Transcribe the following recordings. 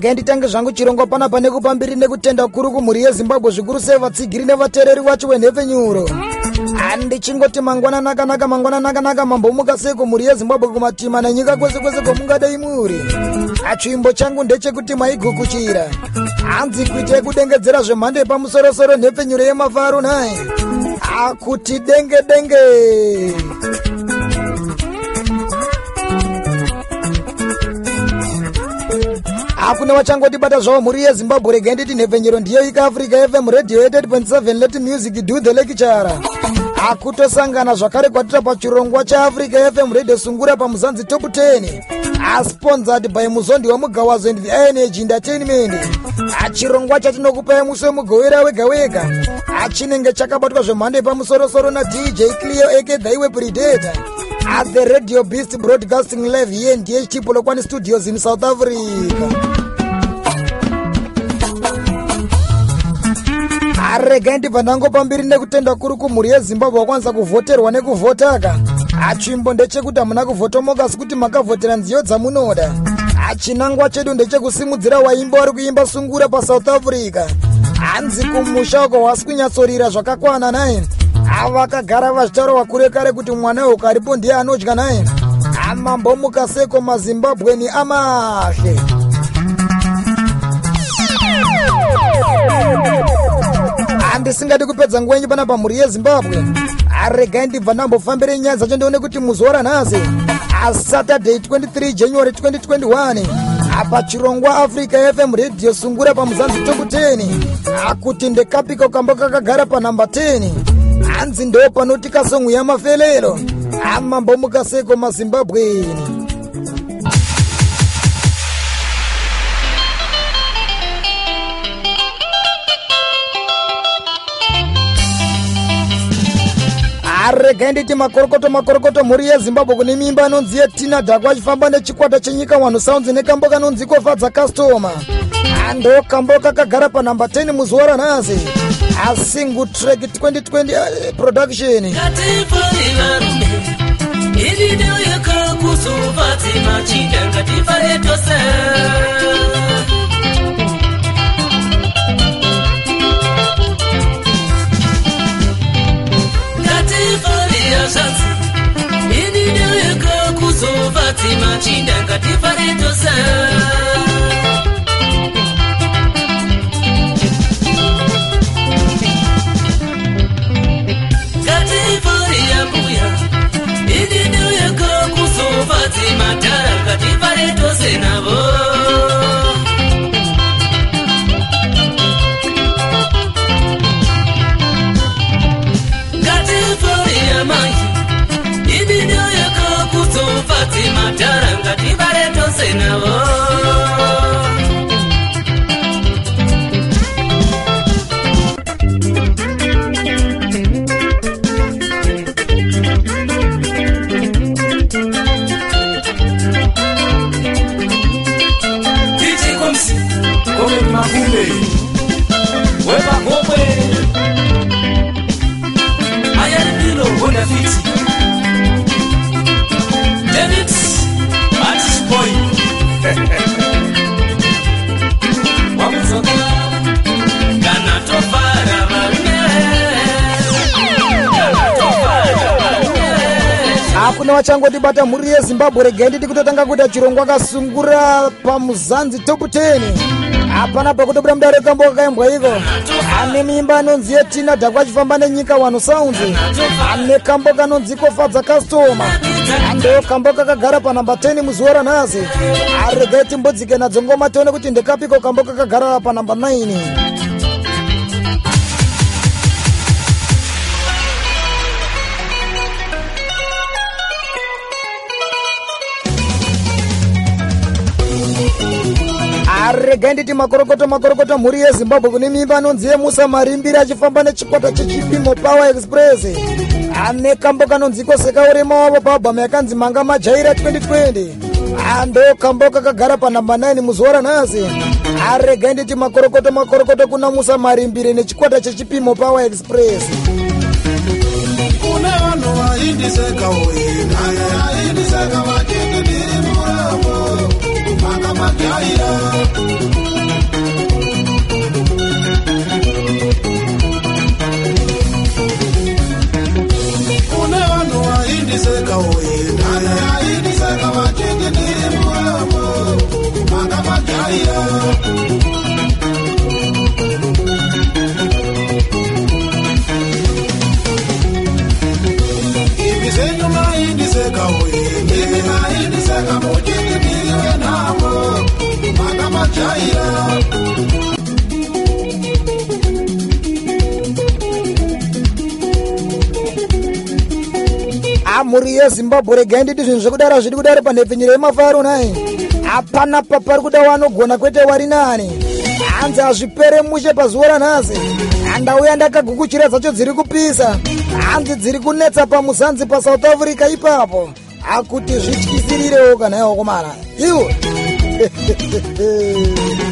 aregai nditange zvangu chirongwa panapa nekupa mbiri nekutenda kukuru kumhuri yezimbabwe zvikuru sei vatsigiri nevateereri vacho wenhepfenyuro handichingoti mangwana nakanaka mangwana nakanaka mambomuka sei kumhuri yezimbabwe kumatima nenyika kwese kwese kwamungadai muri achimbo changu ndechekuti maigukuchira. Hanzi kuitai kudengedzera zvemhando yepamusorosoro nhepfenyuro yemafaro nai. Akuti denge denge hakuna vachangotibata zvavo mhuri yezimbabwe regai nditi nhepfenyero ndiyo ikaafrica fm radio 8.7 let music do the lecturer hakutosangana zvakare kwatita pachirongwa cheafrica fm radio sungura pamuzanzi top 10 asponzad by muzondi wamugawazo and the energy entertainment. Achirongwa chatinokupai musi wemugowera wega wega achinenge chakabatwa zvemhando yepamusorosoro nadj cleo eke dhaiwe predator. At the radio beast broadcasting live here in dht polokwane studios in south africa aregai ndibva ndangopa mbiri nekutenda kuri kumhuri yezimbabwe wakwanisa kuvhoterwa nekuvhotaka. Achimbo ndechekuti hamuna kuvhotomokasi kuti makavhotera nziyo dzamunoda. Achinangwa chedu ndechekusimudzira waimba wari kuimba sungura pasouth africa. Hanzi kumusha uko wasi kunyatsorira zvakakwana naye avakagara vachitaura vakure kare kuti mwana wehuku aripo ndiye anodya naye amambomuka seko mazimbabweni amahle handisingadi kupedza nguva yenyu pana pamhuri yezimbabwe. Aregai ndibva ndambofambire nyaya dzacho ndione kuti muzuva ranhasi asaturday 23 january 2021 apa chirongwa africa fm radio sungura pamuzanzi toku 10 akuti ndekapika ukambo kakagara panhamba 10 hanzi ndo panoti kasongu yamafelero amambomuka seko mazimbabweni aregai nditi makorokoto makorokoto mhuri yezimbabwe kune mimba anonzi yetina dhako achifamba nechikwata chenyika wanhu sounds nekambo kanonzi kofadza castoma ando kambo kakagara panhamba 10 muzuva ranhasi. Asingu track 2020 uh, production. Zvanzi kuzovatima chinda ngatifaretosa ngatifariyabuya ini neweka kuzovatima tara ngatifaretose navo darangatii. Hakuna vachangotibata mhuri yezimbabwe regai nditi kutotanga kuita chirongwa akasungura pamuzanzi top 10 hapana pakutobuda mudare rekambo kakaimbwa iko. Ane mimba anonzi yetina dhako achifamba nenyika wano sounds ane kambo kanonzi kofadza castoma ando kambo kakagara panhamba 10 muzuva ranhasi. Aregai timbodzike nadzo ngoma tione kuti ndekapiko kambo kakagara panhamba 9 aregai nditi makorokoto makorokoto mhuri yezimbabwe kune mimba anonzi yemusa marimbiri achifamba nechikwata chechipimo power express. Ane kambo kanonzi kosekaurema wavo paalbhamu yakanzi manga majaira 2020 ando kambo kakagara panhamba 9 muzuva ranhasi. Aregai nditi makorokoto makorokoto kuna musa marimbiri nechikwata chechipimo power express. Kune vanhu vaindiseka uinaye aindiseka matiki ndiri muramo. Manga majaira ndiseka uyeni naye ndiseka mujini ndiriwe nawo makamajaira mhuri yezimbabwe regai nditi zvinhu zvekudaro zviri kudaro panhepfenyuro yemafaro nai. Hapana papari kuda wanogona kwete wari nani. Hanzi hazvipere mushe pazuva ranhasi handauya ndakagukuchira dzacho dziri kupisa. Hanzi dziri kunetsa pamuzanzi pasouth africa ipapo. Akuti zvityisirirewo kana iwo akuno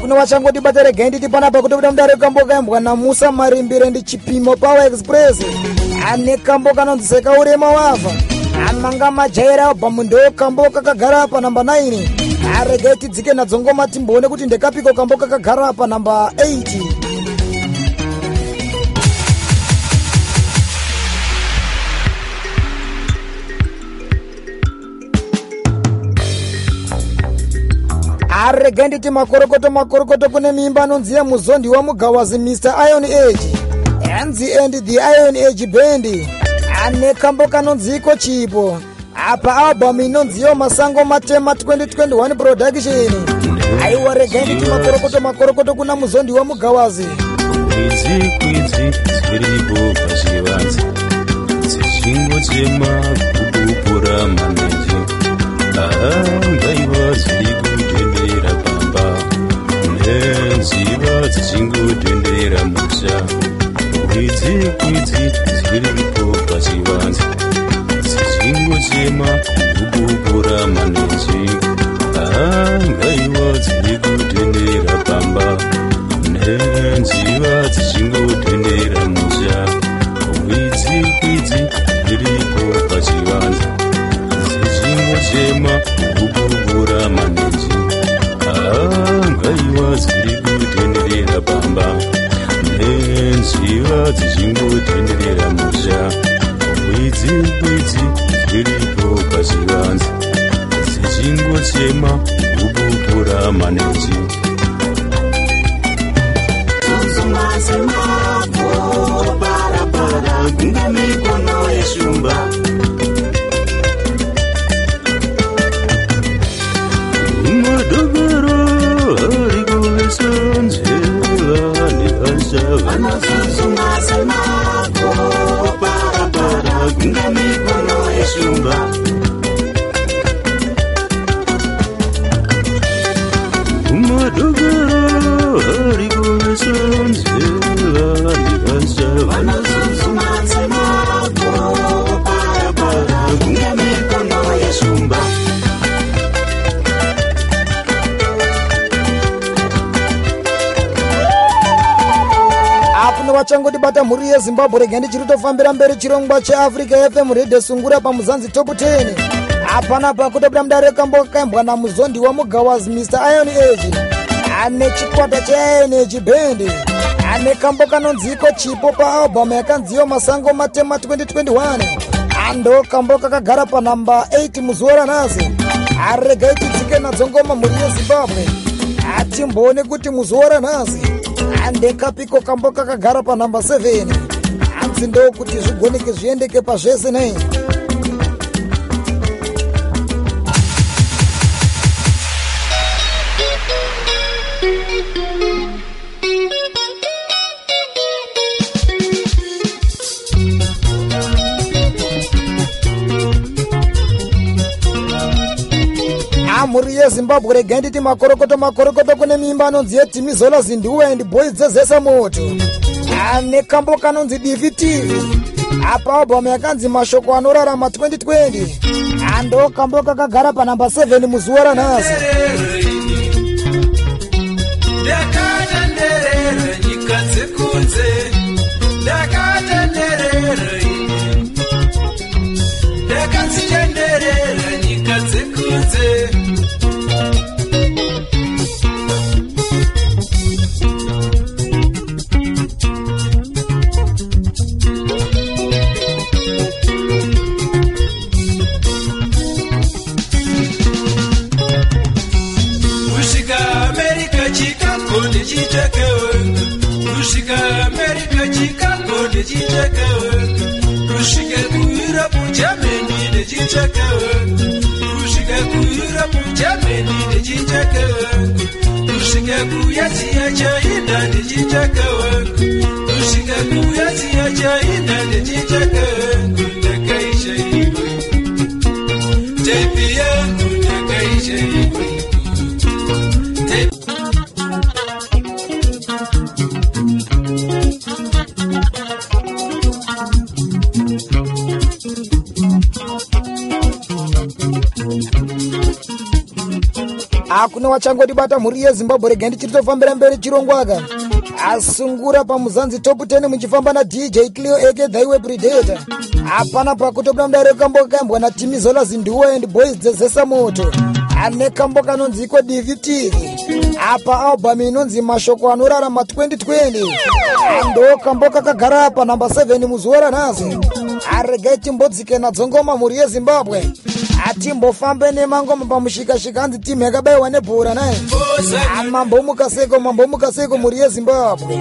vachangoti bata regai nditi panapa kutobuda mudare kambo kaimbwa namusa marimbire ndi chipimo power express. Ane kambo kanonzi sekaurema wavha amanga majaira albhamu ndo kambo kakagara panhamba 9 aregai tidzike nadzo ngoma timboone kuti ndekapiko kambo kakagara panhamba 8 aregai nditi makorokoto makorokoto kune mimba anonzi yemuzondi wamugawazi mr iron age. Hanzi and the iron age band. Ane kambo kanonziko chipo. Apa albhamu inonziyo masango matema 2021 production. Aiwa regai nditi makorokoto makorokoto kuna muzondi wamugawazi kwidzi kwidzi dziripo pachivanze dzichingochema kukupura maneji nenziva dzichingodendera musha kwidzi kwidzi dziripo pachivanze dzichingochema kukupura maneji dzichingotenderera musha. Kwidzi kwidzi dziripo pachivanze dzichingochema kukupura maneji kunge mikono yeshumba nevashava kunge mikono yeshumba yezimbabwe regai ndichirikutofambira mberi chirongwa cheafrica fm redhe sungura pamuzanzi top 10 hapana pakutobuda mudare rekambo kakaimbwa namuzondi wamugawazi mr iron age. Ane chikwata cheiron age band. Ane kambo kanonziko chipo paalbhamu yakanziyo masango matema 2021 ando kambo kakagara panhamba 8 muzuva ranhasi aregai tidzike nadzo ngoma mhuri yezimbabwe. Hatimboone kuti muzuva ranhasi handekapiko kambo kakagara panhamba 7 hanzi ndokuti zvigoneke zviendeke pazvese nei amhuri yezimbabwe regai nditi makorokoto makorokoto kune mimba anonzi yetimizola zinduwa and boy dzezesa moto ane kambo kanonzi divi tv apa albhamu yakanzi mashoko anorarama 2020 ando kambo kakagara panhamba 7 muzuva ranhasi ya ciye-ciye da dijin jaka hakuna wachangotibata mhuri yezimbabwe rega ndichitofambira mberi chirongwaka asungura pamuzanzi top 10 muchifamba nadj clio ake dhaiwe predator. Hapana pakutobuda mudare kambokambwa natimizola zinduwo and boys dzezesa moto. Ane kambo kanonzi iko divi tv apa album inonzi mashoko anorarama 2020 ando kambo kakagara panhamba 7 muzuva ranhasi aregai timbodzike nadzongoma mhuri yezimbabwe hatimbofambe nemangoma pamushikashika hanzi timu yakabayiwa nebhura naye mambo mukaseko mambo mukaseko mhuri yezimbabwe.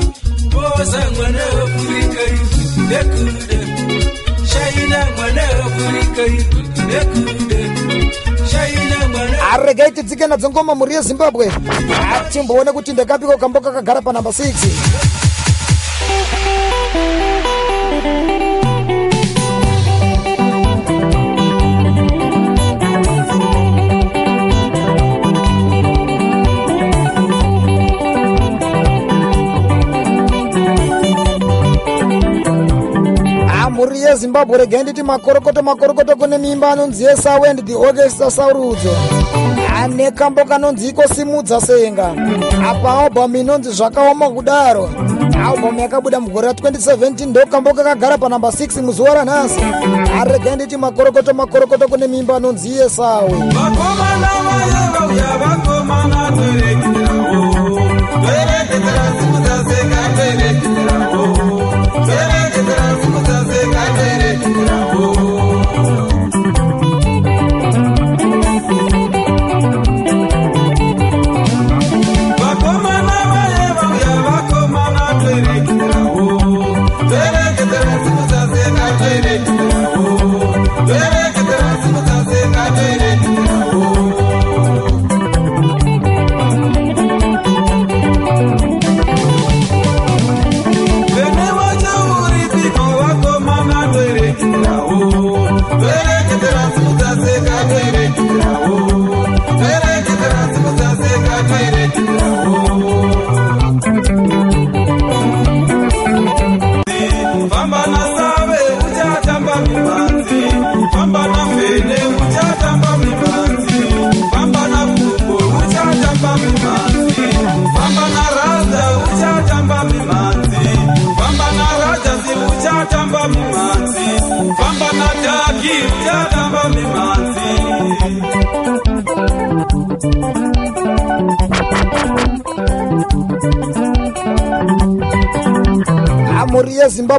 Aregai tidzike nadzongoma mhuri yezimbabwe. Hatimboone kuti ndekapiko kambo kakagara panhamba 6 yezimbabwe regai nditi makorokoto makorokoto kune mimba anonzi esau and the orchestra saurudzo ane kambo kanonzi iko simudza senga. Apa albhamu inonzi zvakaoma kudaro. Albhamu yakabuda mugore ra2017 ndo kambo kakagara panhamba 6 muzuva ranhasi. Aregai nditi makorokoto makorokoto kune mimba anonzi esau vakomana vaya vauya vakomana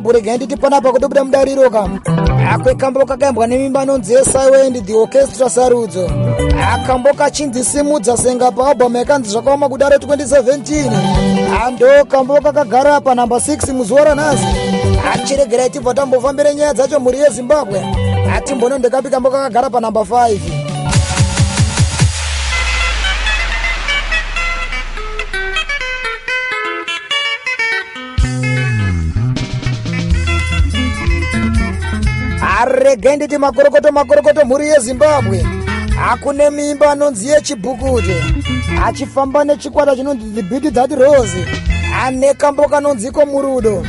yezimbabwe regai nditi panapa kutobuda mudariro kam? Akwekambo kakaimbwa nemimba anonzi esau and the orchestra sarudzo. Akambo kachinzi simudza senga paalbhamu yakanzi zvakaoma kudaro 2017 ando kambo kakagara panhamba 6 muzuva ranhasi. Achiregerai tibva tambofambire nyaya dzacho mhuri yezimbabwe. Hatimbono ndekapi kambo kakagara panhamba 5 aregai nditi makorokoto makorokoto mhuri yezimbabwe. Hakune mimba anonzi yechibhukute achifamba nechikwata chinonzi the bit that rose. Ane kambo kanonziko murudo.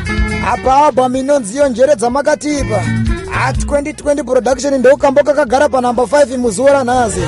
Apa albhamu inonziyo njere dzamakatipa a2020 production ndo kambo kakagara panhamba 5 muzuva ranhasi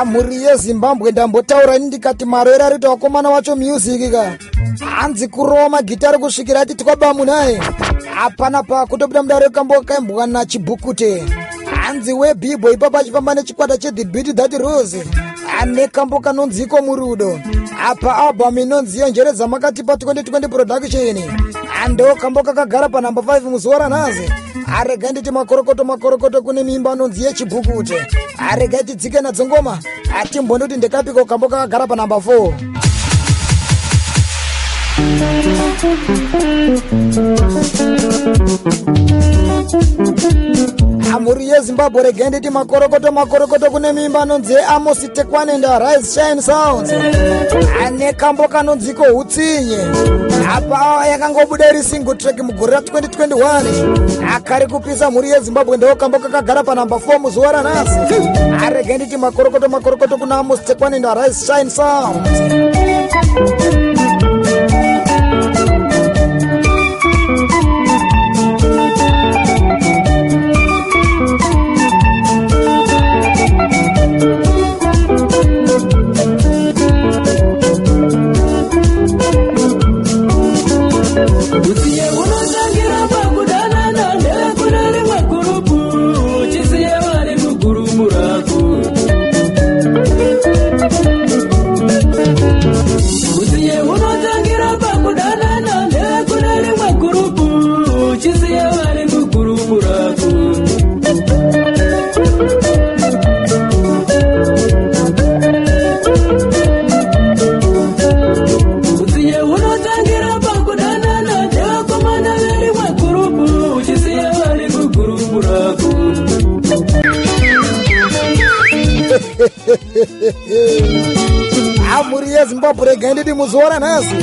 amhuri yezimbabwe ndambotaura ini ndikati marwere ariti wakomana wacho music ka. Hanzi kurova magitari kusvikira ati twabamu naye hapana pa kutobuda mudare kambo kaimbwa nachibhukute. Hanzi webhibho ipapo achifamba nechikwata cheThe beat that rose. Ane kambo kanonziko murudo. Apa album inonzi yenjere dzamakatipa 2020 production andokamba kakagara panhamba 5 musi waranhasi haregai nditi makorokoto makorokoto kune mimba anonzi yechibhukute haregai tidzike nadzo ngoma hatimbondoti ndekapika ukambo kakagara panhamba 4 Thank you. Amhuri yezimbabwe regai nditi makorokoto makorokoto kune mimba anonzi amosi tekwanenda rise shine sounds. Ane kambo kanonziko utsinye apa yakangobuda iri single track mugore ra2021 akari kupisa mhuri yezimbabwe ndoo kambo kakagara panhamba 4 muzuva ranhasi aregai nditi makorokoto makorokoto kuna amosi tekwanenda rise shine sounds amhuri yezimbabwe regai nditi muzuva ranhasi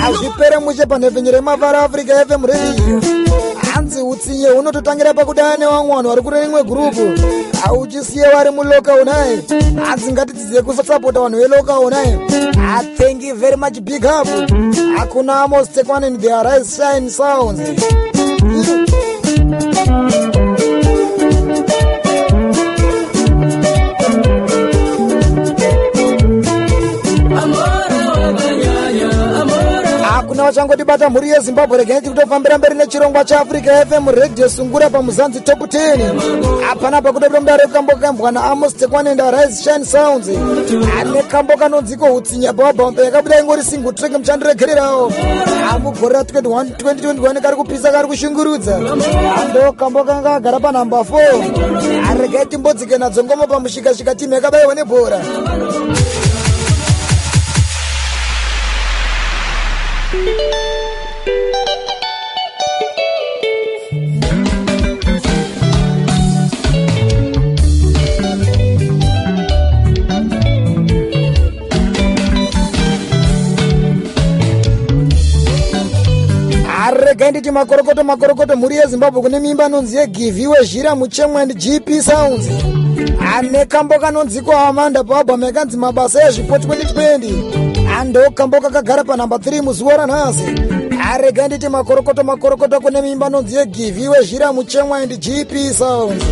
hazvipere mushe panhepfenyero yemavara africa fm radio. Hanzi utsinye hunototangira pakudana nevamwe vanhu vari kune rimwe gurupu. Hauchisiye vari muloka unai hanzi ngatidzidzire kusapota vanhu veloka unai thank you very much big up. Hakuna amos tekwanen the rise shine sounds hakuna vachangotibata mhuri yezimbabwe regai tikutofambira mberi nechirongwa cheafrica fm radio sungura pamuzanzi top 10 hapana pakutopira mudare kambo kaimbwa naamos tekwanenda rise shine sounds. Ane kambo kanonziko utsinya pawabhampa yakabuda ingori single track muchandiregererawo amugore ra 2021 kari kupisa kari kushungurudza. Ando kambo kanga kagara panhamba 4 aregai timbodzike nadzo ngoma pamushikashika timu yakabayiwa nebhora aregai nditi makorokoto makorokoto mhuri yezimbabwe kune mimba anonzi yegiviwe zhira muchemwe and gp sounds. Ane kambo kanonziko amanda paabhamu yakanzi mabasa ezvipo 2020 ando kambo kakagara panhamba 3 muzuva ranhasi. Aregai nditi makorokoto makorokoto kune mimba anonzi yegiviwe zhira muchemwe and gp sounds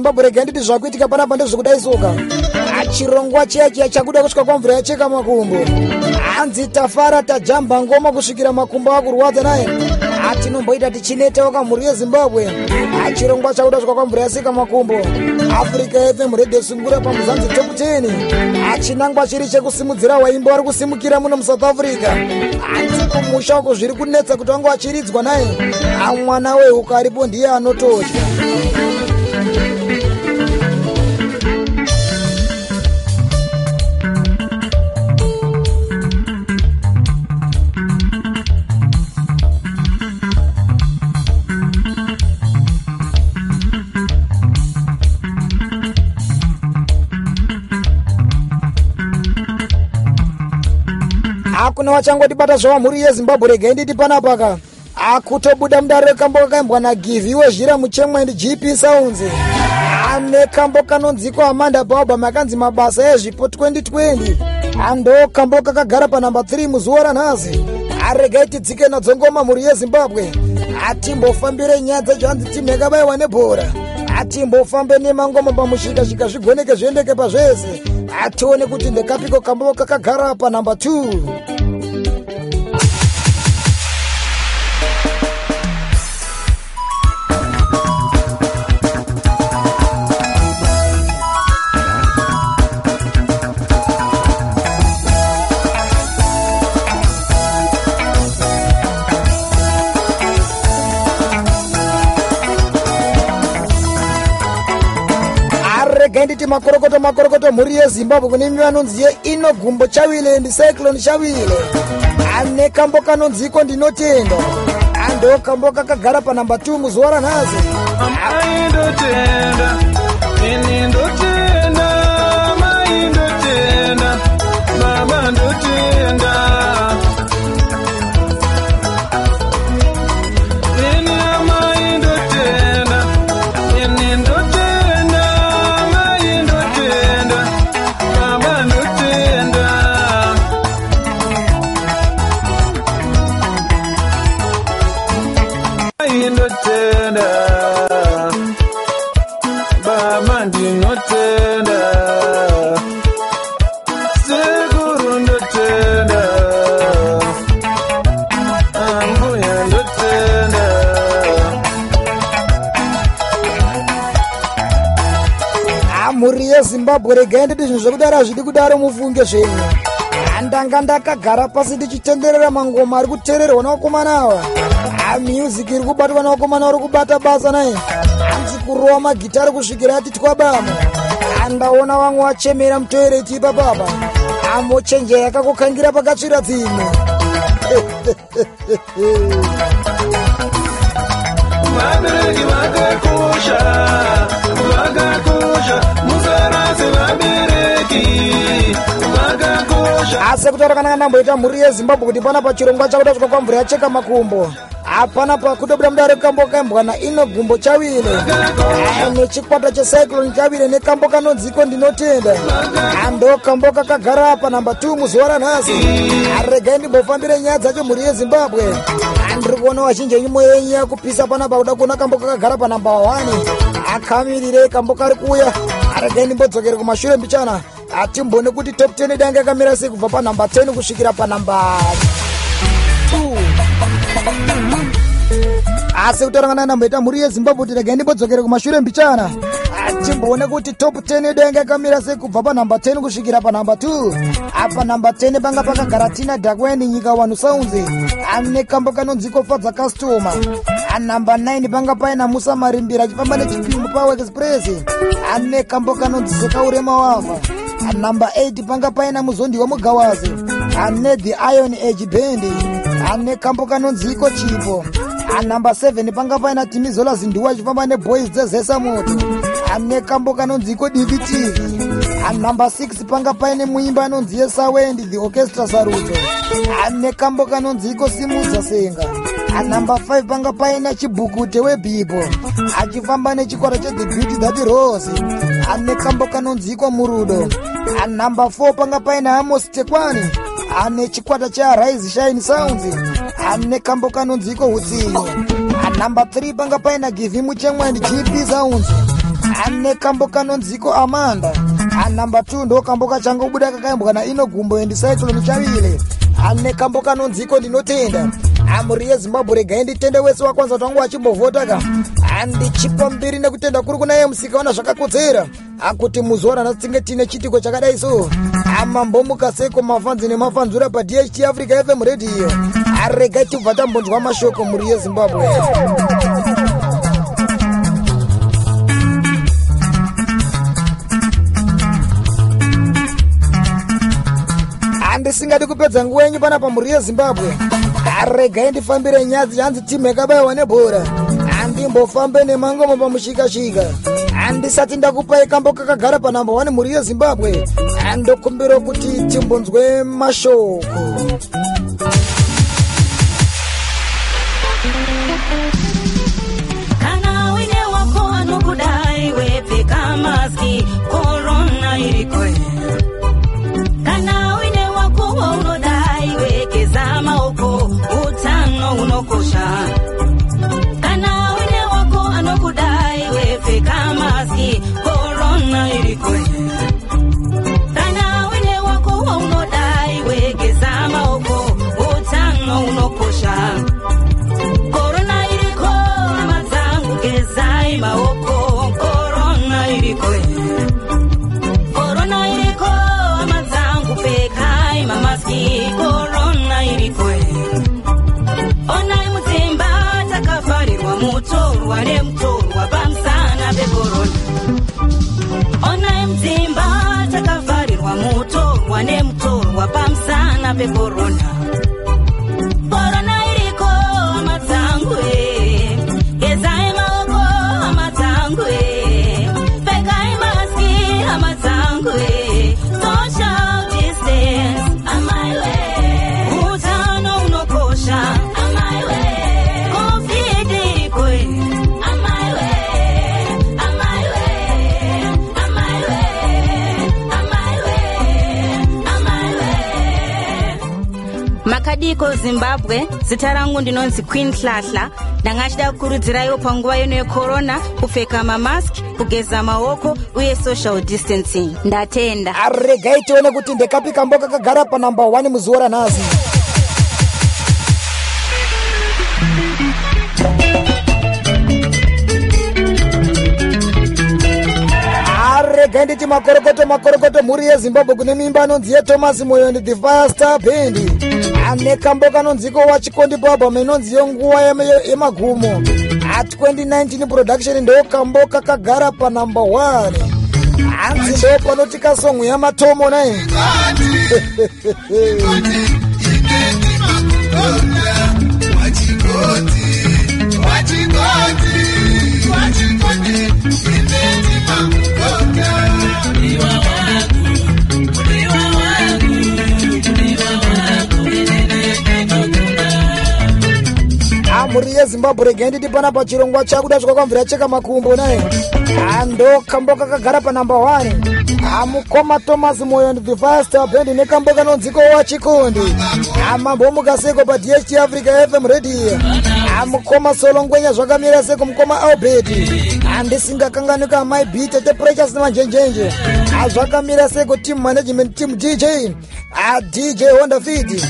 yezimbabwe rega nditi zvakuitika panapa ndezvekudaisuka chirongwa chiya chiya chakuda kusvika kwamvura yacheka makumbo. Hanzi tafara tajamba ngoma kusvikira makumbo akurwadza naye. Atinomboita tichineteuka mhuri yezimbabwe. Chirongwa chakuda kusvika kwamvura yasika makumbo. Africa fm radio sungura pamuzanzi top 10 achinangwa chiri chekusimudzira waimbo vari kusimukira muno musouth africa. Hanzi kumusha uko zviri kunetsa kuti wange wachiridzwa naye. Amwana wehuka aripo ndiye anotodya hakuna wachangotibata zvava mhuri yezimbabwe regai nditi panapaka akutobuda mudare rekambo kakaimbwa nagivi wezhira muchemwendi gp sounds ane kambo kanonziko amanda baobam akanzi mabasa ezvipo 2020 ando kambo kakagara panhamba 3 muzuva ranhasi aregai tidzike nadzo ngoma mhuri yezimbabwe atimbofambire nyaya dzacho hanzi timu yakabayiwa nebhora. Atimbofambe nemangoma pamushikashika zvigoneke zviendeke pazvese atione kuti ndekapiko kambo kakagara panhamba 2 regai nditi makorokoto makorokoto mhuri yezimbabwe kune imi vanonzi yeino chawile ndi cyclone chawile ane kambo kanonziko ndinotenda ando kambo kakagara panhamba 2 muzuva ranhasi maindotenda ini ndotenda maindotenda baba ndotenda mhuri yezimbabwe regai nditi zvinhu zvekudaro hazvidi kudaro mufunge zvenyu. Handanga ndakagara pasi ndichitenderera mangoma ari kuteererwa navakomana ava. Hamusic iri kubatwa navakomana vari kubata basa naye. Hanzi kurova magitari kusvikira ati twabama. Handaona vamwe vachemera mutoireti ipapapa. Amochenja yakakukangira pakatsvira dzimwe. Vabereki vakakosha vakakosha asi kutaura kana kanamboita mhuri yezimbabwe kuti pana pachirongwa chakuda svika kwamvura yacheka makumbo. Hapana pakutobuda mudare kambo kaimbwa naino gumbo chawile. Nechikwata checyclone chawile nekambo kanonziko ndinotenda. Ando kambo kakagara panhamba 2 muzuva ranhasi. Aregai ndimbofambire nyaya dzacho mhuri yezimbabwe. Andiri kuona vazhinji enyumo yenyu yakupisa panapa kuda kuona kambo kakagara panhamba 1 akamirirei kambo kari kuuya aregai ndimbodzokere kumashure mbichana hatimbone kuti top 10 danga yakamira sei kubva panhamba 10 kusvikira panhamba 2 asi kutorangana namboita mhuri yezimbabwe kuti regai ndimbodzokere kumashure mbichana. Timboone kuti top 10 yedu yanga yakamira sei kubva panhamba 10 kusvikira panhamba 2 apa nhamba 10 panga pakagara tina dakweni nyika wanhu saunzi ane kambo kanonziko fadza customa anhamba 9 panga paina musa marimbira achifamba nechipimo pawork express. Ane kambo kanonzi sekaurema wafa nhamba 8 panga paina muzondi wemugawazi ane the iron age band. Ane kambo kanonziko chipo. Anhamba 7 panga paina timizola zindiwa achifamba neboys dzezesa moto ane kambo kanonziko dvtv anhamba 6 panga paine muimba anonzi yesawendi the orchestra sarudzo ane kambo kanonziko simudza senga. Anhamba 5 panga paina chibhukute webhibo achifamba nechikwata cheThe beauty that rose. Ane kambo kanonziko murudo anhamba 4 panga paina amos tekwani. Ane chikwata chearise shine sounds. Ane kambo kanonziko utsinyo anhamba 3 panga paina givi muchemwendi gp sounds. Ane kambo kanonziko amanda. Anamba 2 ndo kambo kachangobuda kakaimbwa naino gumbo endicyclone chavile. Ane kambo kanonziko ndinotenda. Amuri yezimbabwe regai nditende wese wakwanza kuti wangu achimbovhota ka handichipa mbiri nekutenda kuri kuna iye musikaona zvakakodzera. Akuti muzuva nhasi tinge tine chitiko chakadai so. Amambomuka seko mafanzi nemafanzura padht africa fm radio. Aregai tibva tambonzwa mashoko muri yezimbabwe. Handisingadi kupedza nguva yenyu panapa mhuri yezimbabwe. Aregai ndifambire nyadzi hanzi timu yakabayiwa nebhora handimbofambe nemangomo pamushikashika. Handisati ndakupai kambo kakagara panhamba 1 mhuri yezimbabwe handokumbira kuti timbonzwe mashoko mutorwa nemutorwa la beborona. Makadiko zimbabwe? Zita rangu ndinonzi queen hlahla. Ndanga achida kukurudziraiwo panguva yeno yekorona kupfeka mamaski kugeza maoko uye social distancing. Ndatenda. Aregai tione kuti ndekapi kambo kakagara panhamba 1 muzuva ranhasi aregai nditi makorokoto makorokoto mhuri yezimbabwe kune mimba anonzi yetomasi moyondi the firestar band. Ane kambo kanonziko wachikondi pabham inonzi yenguva yemagumo a2019 production ndo kambo kakagara panhamba 1 hanzi ndo panoti kasongo yamatomo nai amhuri yezimbabwe regai nditi panapa chirongwa chakuda zvakakwamvira cheka makumbo nai. Hando kambo kakagara panhamba 1 amukoma thomas moyo the faster band nekambo kanonziko wachikondi amambomuka seko padht africa fm radio. Amukoma solongwenya zvakamira seko mukoma albert. Handisingakanganika amai b tete precious nemanjenjenje azvakamira seko team management team dj adj honda feed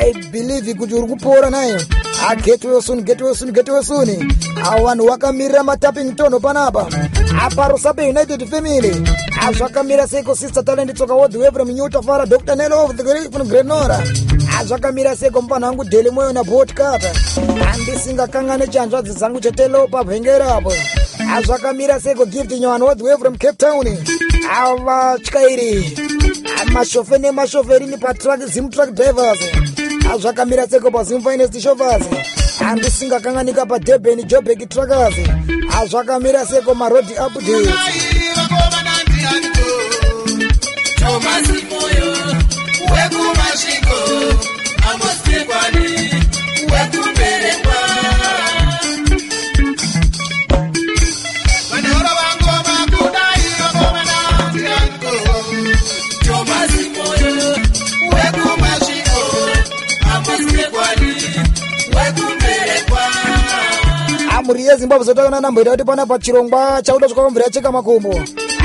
i believe kuti uri kupora naye soon getwe soon avo vanhu vakamirira mataping tono panapa. Aparosape united family. Azvakamira seko sister talent tsoka wodhiwe from nyutafara dr nelo of the great from grenora? Azvakamira seko mupanhu wangu deli moyo nabot kata handisingakangane chanzvadzi dzangu chetelopa bhengerapo azvakamira seko gift nyowani wodhiwe from cape town? Avatyairi mashofe nemashoferini patruck zim truck drivers azvakamira seko pazim finest shofers handisingakanganika padurban jobek truckers. Azvakamira seko marodi updates. Tomasi moyo wekumashiko zotakana namboita kuti pana pachirongwa chauda kusvika kwamvura yacheka makumbo.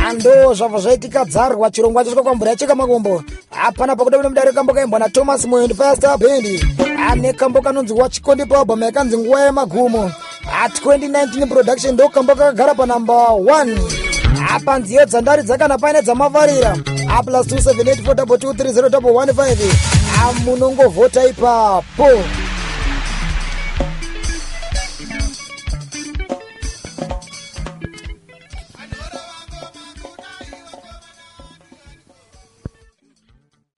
Ando zvabva zvaitika dzarwa chirongwa chasvika kwamvura yacheka makumbo. Hapana pakuda kuti mudare kambo kaimbwa nathomas moend fasta bendi ane kambo kanonzi wachikondi pabham yakanzi nguva yemagumo. A 2019 production ndo kambo kakagara panamba 1 apa nziyo dzandari dzakana paine dzamavarira. A plus 278 4 2 3 0 15 munongovhota ipapo